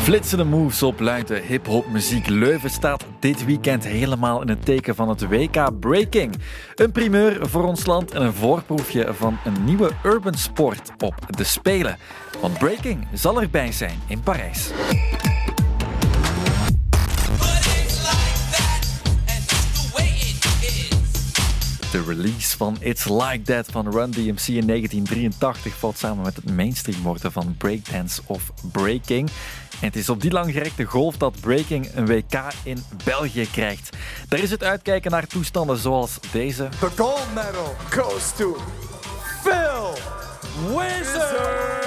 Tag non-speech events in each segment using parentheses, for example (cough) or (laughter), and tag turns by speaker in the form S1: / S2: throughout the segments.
S1: Flitsende moves op luide hip-hop muziek. Leuven staat dit weekend helemaal in het teken van het WK Breaking. Een primeur voor ons land en een voorproefje van een nieuwe urban sport op de Spelen. Want Breaking zal erbij zijn in Parijs. De release van It's Like That van Run DMC in 1983 valt samen met het mainstream worden van breakdance of breaking. En het is op die langgerekte golf dat breaking een WK in België krijgt. Daar is het uitkijken naar toestanden zoals deze.
S2: The gold medal goes to Phil Wizard.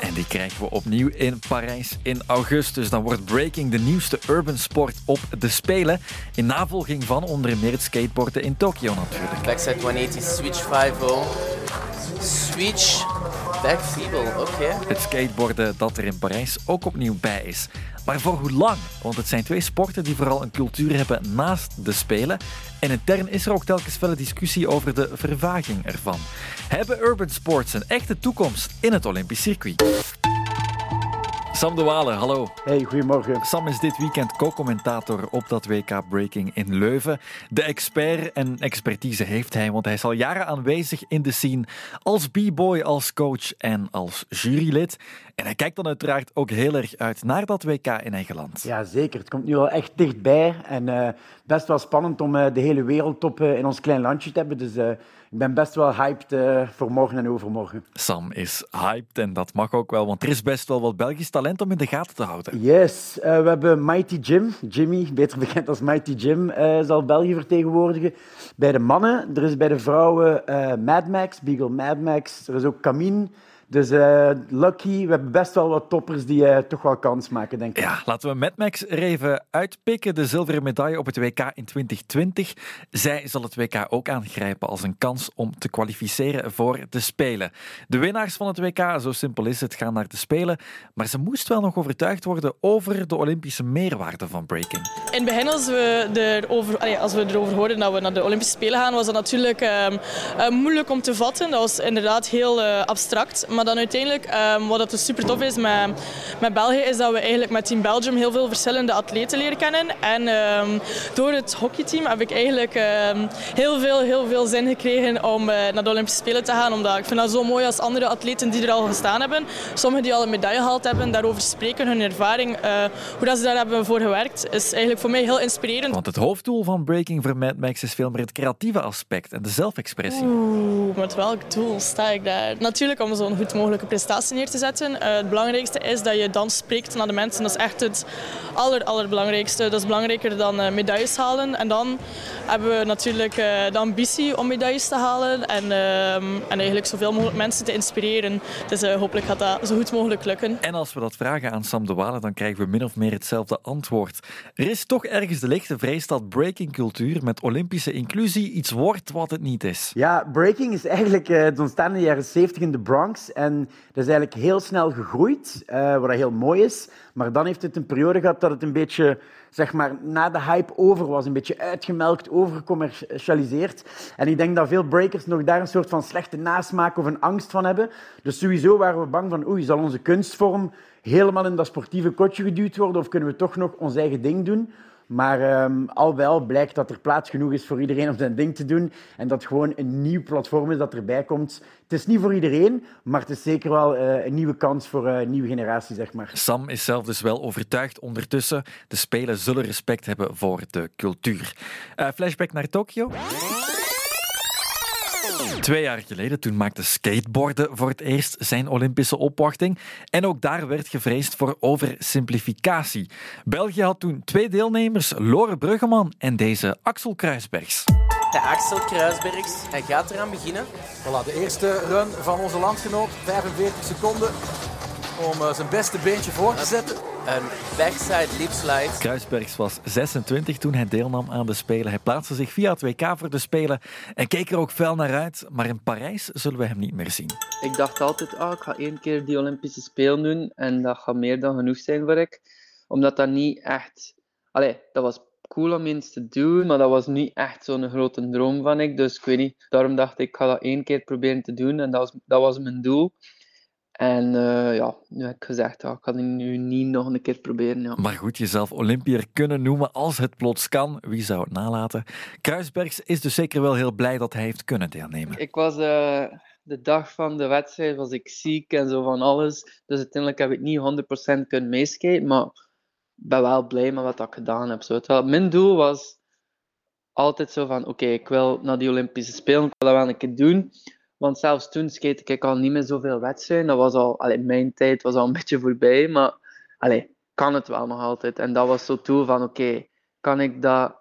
S1: En die krijgen we opnieuw in Parijs in augustus. Dan wordt breaking de nieuwste urban sport op de Spelen. In navolging van onder meer het skateboarden in Tokio natuurlijk.
S3: Backside 180, switch 5 switch, oké.
S1: Het skateboarden dat er in Parijs ook opnieuw bij is. Maar voor hoe lang? Want het zijn twee sporten die vooral een cultuur hebben naast de Spelen. En intern is er ook telkens felle discussie over de vervaging ervan. Hebben urban sports een echte toekomst in het Olympisch circuit? Sam de Walen, hallo.
S4: Hey, goedemorgen.
S1: Sam is dit weekend co-commentator op dat WK Breaking in Leuven. De expert en expertise heeft hij, want hij is al jaren aanwezig in de scene als b-boy, als coach en als jurylid. En hij kijkt dan uiteraard ook heel erg uit naar dat WK in eigen land.
S4: Ja, zeker. Het komt nu al echt dichtbij en uh, best wel spannend om uh, de hele wereldtop uh, in ons klein landje te hebben. Dus ik ben best wel hyped uh, voor morgen en overmorgen.
S1: Sam is hyped en dat mag ook wel, want er is best wel wat Belgisch talent om in de gaten te houden.
S4: Yes, uh, we hebben Mighty Jim, Jimmy, beter bekend als Mighty Jim, uh, zal België vertegenwoordigen. Bij de mannen, er is bij de vrouwen Mad Max, Beagle Mad Max, er is ook Camille. Dus uh, lucky, we hebben best wel wat toppers die uh, toch wel kans maken, denk ik.
S1: Ja, laten we Mad Max er even uitpikken. De zilveren medaille op het WK in 2020. Zij zal het WK ook aangrijpen als een kans om te kwalificeren voor de Spelen. De winnaars van het WK, zo simpel is het, gaan naar de Spelen. Maar ze moest wel nog overtuigd worden over de Olympische meerwaarde van breaking.
S5: In het begin, als we, erover, als we erover hoorden dat we naar de Olympische Spelen gaan, was dat natuurlijk um, uh, moeilijk om te vatten. Dat was inderdaad heel abstract. Maar dan uiteindelijk, um, wat dus super tof is met, met België, is dat we eigenlijk met Team Belgium heel veel verschillende atleten leren kennen. En um, door het hockeyteam heb ik eigenlijk um, heel, veel, heel veel zin gekregen om uh, naar de Olympische Spelen te gaan. Omdat ik vind dat zo mooi als andere atleten die er al gestaan hebben, sommigen die al een medaille gehaald hebben, daarover spreken, hun ervaring, uh, hoe dat ze daar hebben voor gewerkt, is eigenlijk voor mij heel inspirerend.
S1: Want het hoofddoel van Breaking for Mad Max is veel meer het creatieve aspect en de zelfexpressie.
S5: Oeh, met welk doel sta ik daar? Natuurlijk om zo'n goed mogelijke prestatie neer te zetten. Uh, het belangrijkste is dat je dan spreekt naar de mensen. Dat is echt het aller, allerbelangrijkste. Dat is belangrijker dan uh, medailles halen. En dan hebben we natuurlijk uh, de ambitie om medailles te halen en, en eigenlijk zoveel mogelijk mensen te inspireren. Dus hopelijk gaat dat zo goed mogelijk lukken.
S1: En als we dat vragen aan Sam de Walen, dan krijgen we min of meer hetzelfde antwoord. Er is toch ergens de lichte vrees dat breaking cultuur met Olympische inclusie iets wordt wat het niet is.
S4: Ja, breaking is eigenlijk het ontstaan in de jaren 70 in de Bronx. En dat is eigenlijk heel snel gegroeid, uh, wat heel mooi is. Maar dan heeft het een periode gehad dat het een beetje, zeg maar, na de hype over was. Een beetje uitgemelkt, overgecommercialiseerd. En ik denk dat veel breakers nog daar een soort van slechte nasmaak of een angst van hebben. Dus sowieso waren we bang van, oei, zal onze kunstvorm helemaal in dat sportieve kotje geduwd worden? Of kunnen we toch nog ons eigen ding doen? Maar um, al wel blijkt dat er plaats genoeg is voor iedereen om zijn ding te doen. En dat gewoon een nieuw platform is dat erbij komt. Het is niet voor iedereen, maar het is zeker wel uh, een nieuwe kans voor uh, een nieuwe generatie, zeg maar.
S1: Sam is zelf dus wel overtuigd ondertussen. De Spelen zullen respect hebben voor de cultuur. Uh, flashback naar Tokio. Twee jaar geleden toen maakte skateboarden voor het eerst zijn Olympische opwachting. En ook daar werd gevreesd voor oversimplificatie. België had toen twee deelnemers, Lore Bruggeman en deze Axel Kruisbergs.
S3: De Axel Kruisbergs, hij gaat eraan beginnen.
S2: Voilà, de eerste run van onze landgenoot, 45 seconden om uh, zijn beste beentje voor te zetten.
S3: Een backside lip slide.
S1: Kruisbergs was 26 toen hij deelnam aan de Spelen. Hij plaatste zich via het WK voor de Spelen en keek er ook fel naar uit. Maar in Parijs zullen we hem niet meer zien.
S6: Ik dacht altijd, oh, ik ga één keer die Olympische Spelen doen en dat gaat meer dan genoeg zijn voor ik. Omdat dat niet echt... Allee, dat was cool om eens te doen, maar dat was niet echt zo'n grote droom van ik. Dus ik weet niet, daarom dacht ik, ik ga dat één keer proberen te doen en dat was, dat was mijn doel. En uh, ja, nu heb ik gezegd, ja, ik ga het nu niet nog een keer proberen. Ja.
S1: Maar goed, jezelf Olympiër kunnen noemen als het plots kan. Wie zou het nalaten? Kruisbergs is dus zeker wel heel blij dat hij heeft kunnen deelnemen.
S6: Ik was uh, de dag van de wedstrijd was ik ziek en zo van alles. Dus uiteindelijk heb ik niet 100% kunnen meeskaten. Maar ik ben wel blij met wat ik gedaan heb. Zo. Terwijl mijn doel was altijd zo van, oké, ik wil naar die Olympische Spelen, ik wil dat wel een keer doen. Want zelfs toen skate ik al niet meer zoveel wedstrijden. Dat was al, allee, mijn tijd was al een (laughs) beetje voorbij, maar allee, kan het wel nog altijd. En dat was zo toe van, oké, kan ik dat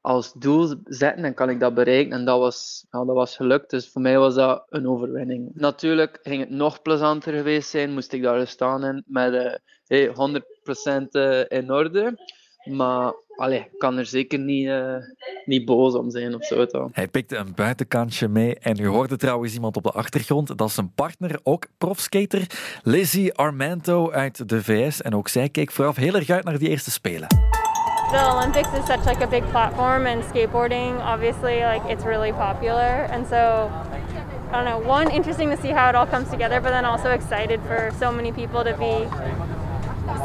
S6: als doel zetten en kan ik dat bereiken? En dat was, nou, dat was gelukt, dus voor mij was dat een overwinning. Natuurlijk ging het nog plezanter geweest zijn, moest ik daar staan en met uh, hey, 100% uh, in orde. Maar allee, kan er zeker niet, uh, niet boos om zijn of zo. Toch?
S1: Hij pikte een buitenkantje mee en u hoorde trouwens iemand op de achtergrond. Dat is een partner, ook profskater, Lizzie Armento uit de VS. En ook zij keek vooraf heel erg uit naar die eerste Spelen.
S7: The Olympics is such like a big platform and skateboarding obviously like it's really popular and so I don't know one interesting to see how it all comes together but then also excited for so many people to be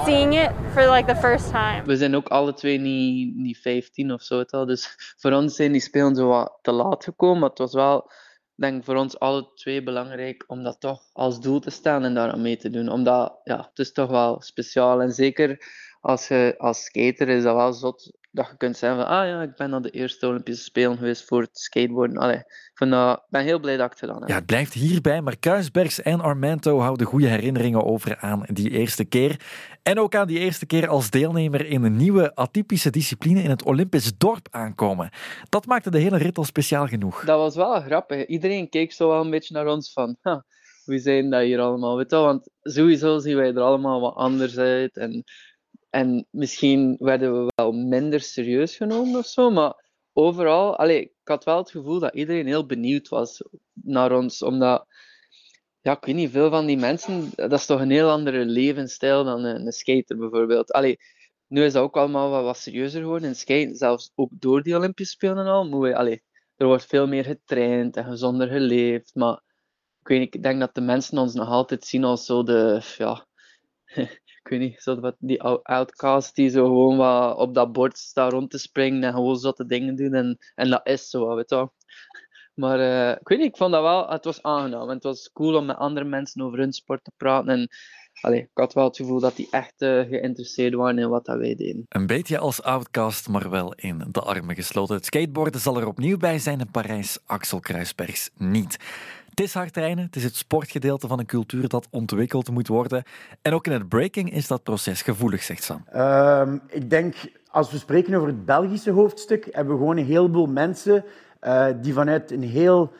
S7: seeing it for like the first time.
S6: We zijn ook alle twee niet, niet 15 of zo. Dus (laughs) voor ons zijn die spelen zo wat te laat gekomen. Maar het was wel, denk voor ons alle twee belangrijk om dat toch als doel te stellen en daar aan mee te doen. Omdat, ja, het is toch wel speciaal. En zeker als je als skater is dat wel zot dat je kunt zeggen van, ah ja, ik ben naar de eerste Olympische Spelen geweest voor het skateboarden. Allee, ik dat, ben heel blij dat ik het gedaan heb.
S1: Ja, het blijft hierbij, maar Kruisbergs en Armento houden goede herinneringen over aan die eerste keer. En ook aan die eerste keer als deelnemer in een nieuwe atypische discipline in het Olympisch dorp aankomen. Dat maakte de hele rit al speciaal genoeg.
S6: Dat was wel grappig. Iedereen keek zo wel een beetje naar ons van, wie zijn dat hier allemaal? Weet je? Want sowieso zien wij er allemaal wat anders uit en en misschien werden we wel minder serieus genomen of zo, maar overal, allee, ik had wel het gevoel dat iedereen heel benieuwd was naar ons, omdat, ja, ik weet niet, veel van die mensen, dat is toch een heel andere levensstijl dan een, skater bijvoorbeeld. Allee, nu is dat ook allemaal wat, serieuzer geworden in skaten, zelfs ook door die Olympische Spelen en al. Moet allee, er wordt veel meer getraind en gezonder geleefd, maar ik weet ik denk dat de mensen ons nog altijd zien als zo de, ja, ik weet niet, zo wat, die outcast die zo gewoon wat op dat bord staan rond te springen en gewoon zotte dingen doen. En, en dat is zo, weet je wel. (laughs) Maar uh, ik weet niet, ik vond dat wel, het was aangenaam. En het was cool om met andere mensen over hun sport te praten. En allee, ik had wel het gevoel dat die echt uh, geïnteresseerd waren in wat dat wij deden.
S1: Een beetje als outcast, maar wel in de armen gesloten. Het skateboarden zal er opnieuw bij zijn in Parijs, Axel Kruisbergs niet. Het is hard trainen, het is het sportgedeelte van een cultuur dat ontwikkeld moet worden. En ook in het breaking is dat proces gevoelig, zegt Sam.
S4: Um, ik denk, als we spreken over het Belgische hoofdstuk, hebben we gewoon een heleboel mensen uh, die vanuit een heel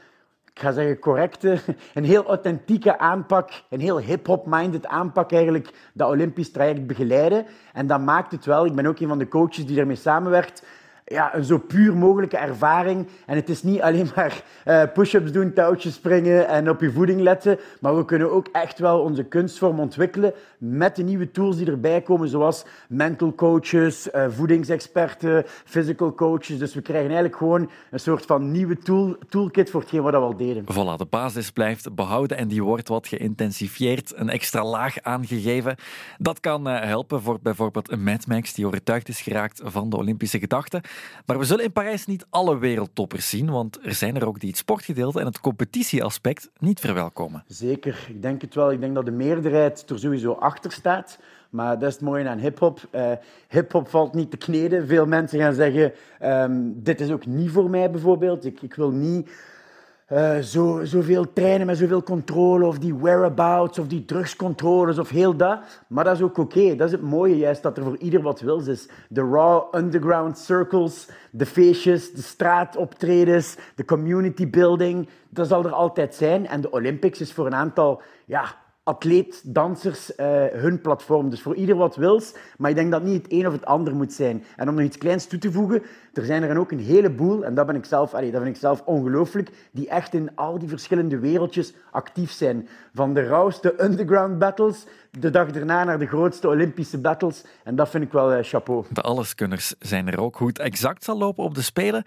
S4: ik ga zeggen correcte, (laughs) een heel authentieke aanpak, een heel hip-hop-minded aanpak eigenlijk dat Olympisch traject begeleiden. En dat maakt het wel, ik ben ook een van de coaches die daarmee samenwerkt, ja, een zo puur mogelijke ervaring. En het is niet alleen maar uh, push-ups doen, touwtjes springen en op je voeding letten. Maar we kunnen ook echt wel onze kunstvorm ontwikkelen met de nieuwe tools die erbij komen, zoals mental coaches, uh, voedingsexperten, physical coaches. Dus we krijgen eigenlijk gewoon een soort van nieuwe tool, toolkit voor hetgeen wat we al deden.
S1: Voilà, de basis blijft behouden en die wordt wat geïntensifieerd, een extra laag aangegeven. Dat kan uh, helpen voor bijvoorbeeld een Mad Max die overtuigd is geraakt van de Olympische gedachten. Maar we zullen in Parijs niet alle wereldtoppers zien, want er zijn er ook die het sportgedeelte en het competitieaspect niet verwelkomen.
S4: Zeker, ik denk het wel. Ik denk dat de meerderheid er sowieso achter staat. Maar dat is het mooie aan hip-hop. Uh, hip-hop valt niet te kneden. Veel mensen gaan zeggen: um, Dit is ook niet voor mij, bijvoorbeeld. Ik, ik wil niet uh, zo, zoveel trainen met zoveel controle, of die whereabouts, of die drugscontroles, of heel dat. Maar dat is ook oké. Dat is het mooie juist, dat er voor ieder wat wils is. De raw underground circles, de feestjes, de straatoptredens, de community building, dat zal er altijd zijn. En de Olympics is voor een aantal ja, atleet, dansers, uh, hun platform. Dus voor ieder wat wils. Maar ik denk dat niet het een of het ander moet zijn. En om nog iets kleins toe te voegen, er zijn er ook een heleboel, en dat, ben ik zelf, dat vind ik zelf ongelooflijk, die echt in al die verschillende wereldjes actief zijn. Van de rauwste underground battles, de dag daarna naar de grootste Olympische battles. En dat vind ik wel uh, chapeau.
S1: De alleskunners zijn er ook. Hoe het exact zal lopen op de Spelen,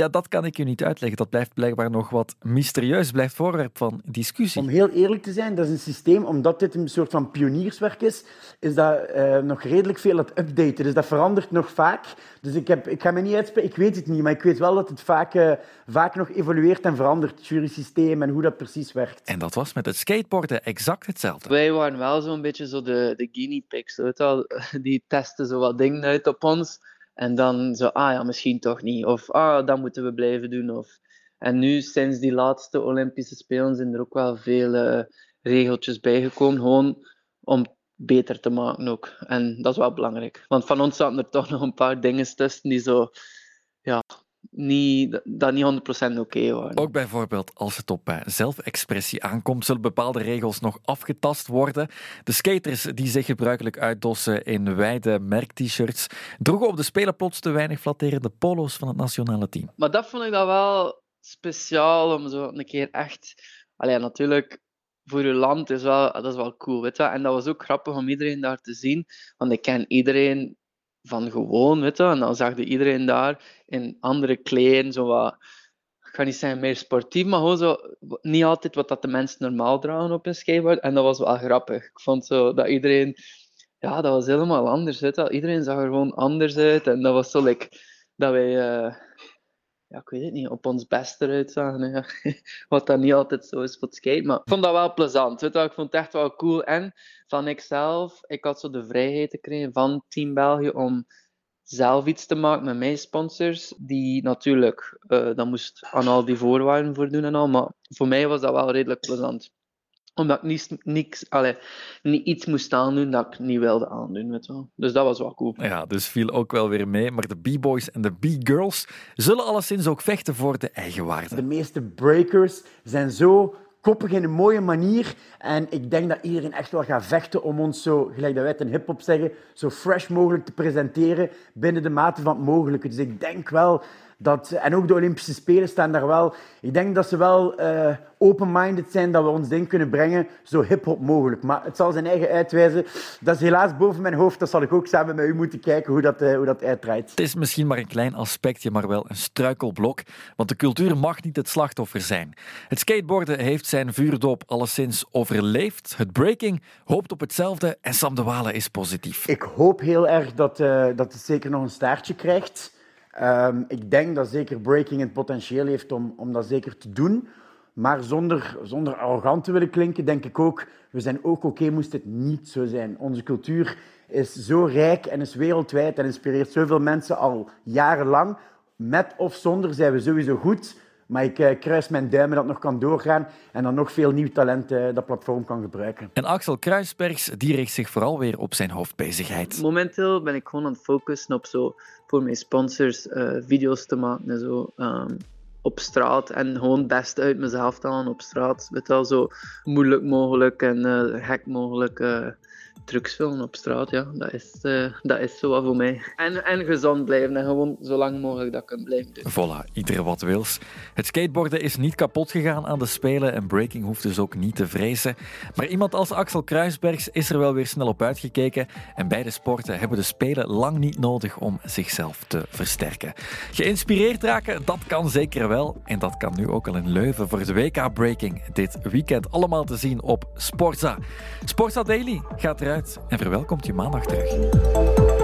S1: Ja, dat kan ik u niet uitleggen. Dat blijft blijkbaar nog wat mysterieus, blijft voorwerp van discussie.
S4: Om heel eerlijk te zijn, dat is een systeem, omdat dit een soort van pionierswerk is, is dat uh, nog redelijk veel aan het updaten. Dus dat verandert nog vaak. Dus ik, heb, ik ga me niet uitspreken, ik weet het niet, maar ik weet wel dat het vaak, uh, vaak nog evolueert en verandert, het jurysysteem en hoe dat precies werkt.
S1: En dat was met het skateboarden exact hetzelfde.
S6: Wij waren wel zo'n beetje zo de, de guinea pigs, weet wel? (laughs) die testen zo wat dingen uit op ons. En dan zo, ah ja, misschien toch niet. Of ah, dat moeten we blijven doen. Of... En nu, sinds die laatste Olympische Spelen, zijn er ook wel veel uh, regeltjes bijgekomen. Gewoon om beter te maken ook. En dat is wel belangrijk. Want van ons zaten er toch nog een paar dingen tussen die zo, ja, niet, dat niet 100% oké waren.
S1: Ook bijvoorbeeld als het op eh, zelfexpressie aankomt, zullen bepaalde regels nog afgetast worden. De skaters die zich gebruikelijk uitdossen in wijde merk-t-shirts droegen op de Spelen plots te weinig flatterende polo's van het nationale team.
S6: Maar dat vond ik dan wel speciaal om zo een keer echt... Allee, natuurlijk, voor je land is wel, dat is wel cool, weet je. En dat was ook grappig om iedereen daar te zien, want ik ken iedereen van gewoon, weet je. En dan zag je iedereen daar in andere kleren, zo wat, ik ga niet zeggen meer sportief, maar gewoon zo, niet altijd wat dat de mensen normaal dragen op een skateboard. En dat was wel grappig. Ik vond zo dat iedereen, ja, dat was helemaal anders, weet je. Iedereen zag er gewoon anders uit. En dat was zo, like, dat wij... Uh, ja, ik weet het niet, op ons best eruit zagen. Ja. (laughs) Wat dan niet altijd zo is voor het skate. Maar ik vond dat wel plezant. Ik vond het echt wel cool. En van ikzelf, ik had zo de vrijheid gekregen van Team België om zelf iets te maken met mijn sponsors. Die natuurlijk, uh, dat moest aan al die voorwaarden voldoen en al. Maar voor mij was dat wel redelijk plezant omdat ik niet, niks, allez, niet iets moest aandoen dat ik niet wilde aandoen. Weet wel. Dus dat was wel cool.
S1: Ja, dus viel ook wel weer mee. Maar de B-boys en de B-girls zullen alleszins ook vechten voor de eigen waarde.
S4: De meeste breakers zijn zo koppig in een mooie manier. En ik denk dat iedereen echt wel gaat vechten om ons zo, gelijk dat wij het in hip-hop zeggen, zo fresh mogelijk te presenteren binnen de mate van het mogelijke. Dus ik denk wel dat, en ook de Olympische Spelen staan daar wel. Ik denk dat ze wel uh, open-minded zijn dat we ons ding kunnen brengen zo hip-hop mogelijk. Maar het zal zijn eigen uitwijzen. Dat is helaas boven mijn hoofd. Dat zal ik ook samen met u moeten kijken hoe dat, uh, hoe dat uitdraait.
S1: Het is misschien maar een klein aspectje, maar wel een struikelblok. Want de cultuur mag niet het slachtoffer zijn. Het skateboarden heeft zijn vuurdoop alleszins overleefd. Het breaking hoopt op hetzelfde en Sam de Walen is positief.
S4: Ik hoop heel erg dat, uh, dat het zeker nog een staartje krijgt. Um, ik denk dat zeker breaking het potentieel heeft om, om dat zeker te doen. Maar zonder, zonder arrogant te willen klinken, denk ik ook, we zijn ook oké moest het niet zo zijn. Onze cultuur is zo rijk en is wereldwijd en inspireert zoveel mensen al jarenlang. Met of zonder zijn we sowieso goed. Maar ik uh, kruis mijn duimen dat het nog kan doorgaan en dan nog veel nieuw talent uh, dat platform kan gebruiken.
S1: En Axel Kruisbergs die richt zich vooral weer op zijn hoofdbezigheid.
S6: Momenteel ben ik gewoon aan het focussen op zo voor mijn sponsors uh, video's te maken en zo. Um, op straat en gewoon het beste uit mezelf te halen op straat. Weet wel, zo moeilijk mogelijk en gek mogelijk drugsfilm op straat, ja. Dat is, uh, dat is zo voor mij. En, en gezond blijven en gewoon zo lang mogelijk dat kan blijven doen.
S1: Voilà, iedereen wat wils. Het skateboarden is niet kapot gegaan aan de Spelen en breaking hoeft dus ook niet te vrezen. Maar iemand als Axel Kruisbergs is er wel weer snel op uitgekeken en beide sporten hebben de Spelen lang niet nodig om zichzelf te versterken. Geïnspireerd raken, dat kan zeker wel. En dat kan nu ook al in Leuven voor de WK Breaking dit weekend allemaal te zien op Sportza. Sportza Daily gaat eruit en verwelkomt je maandag terug.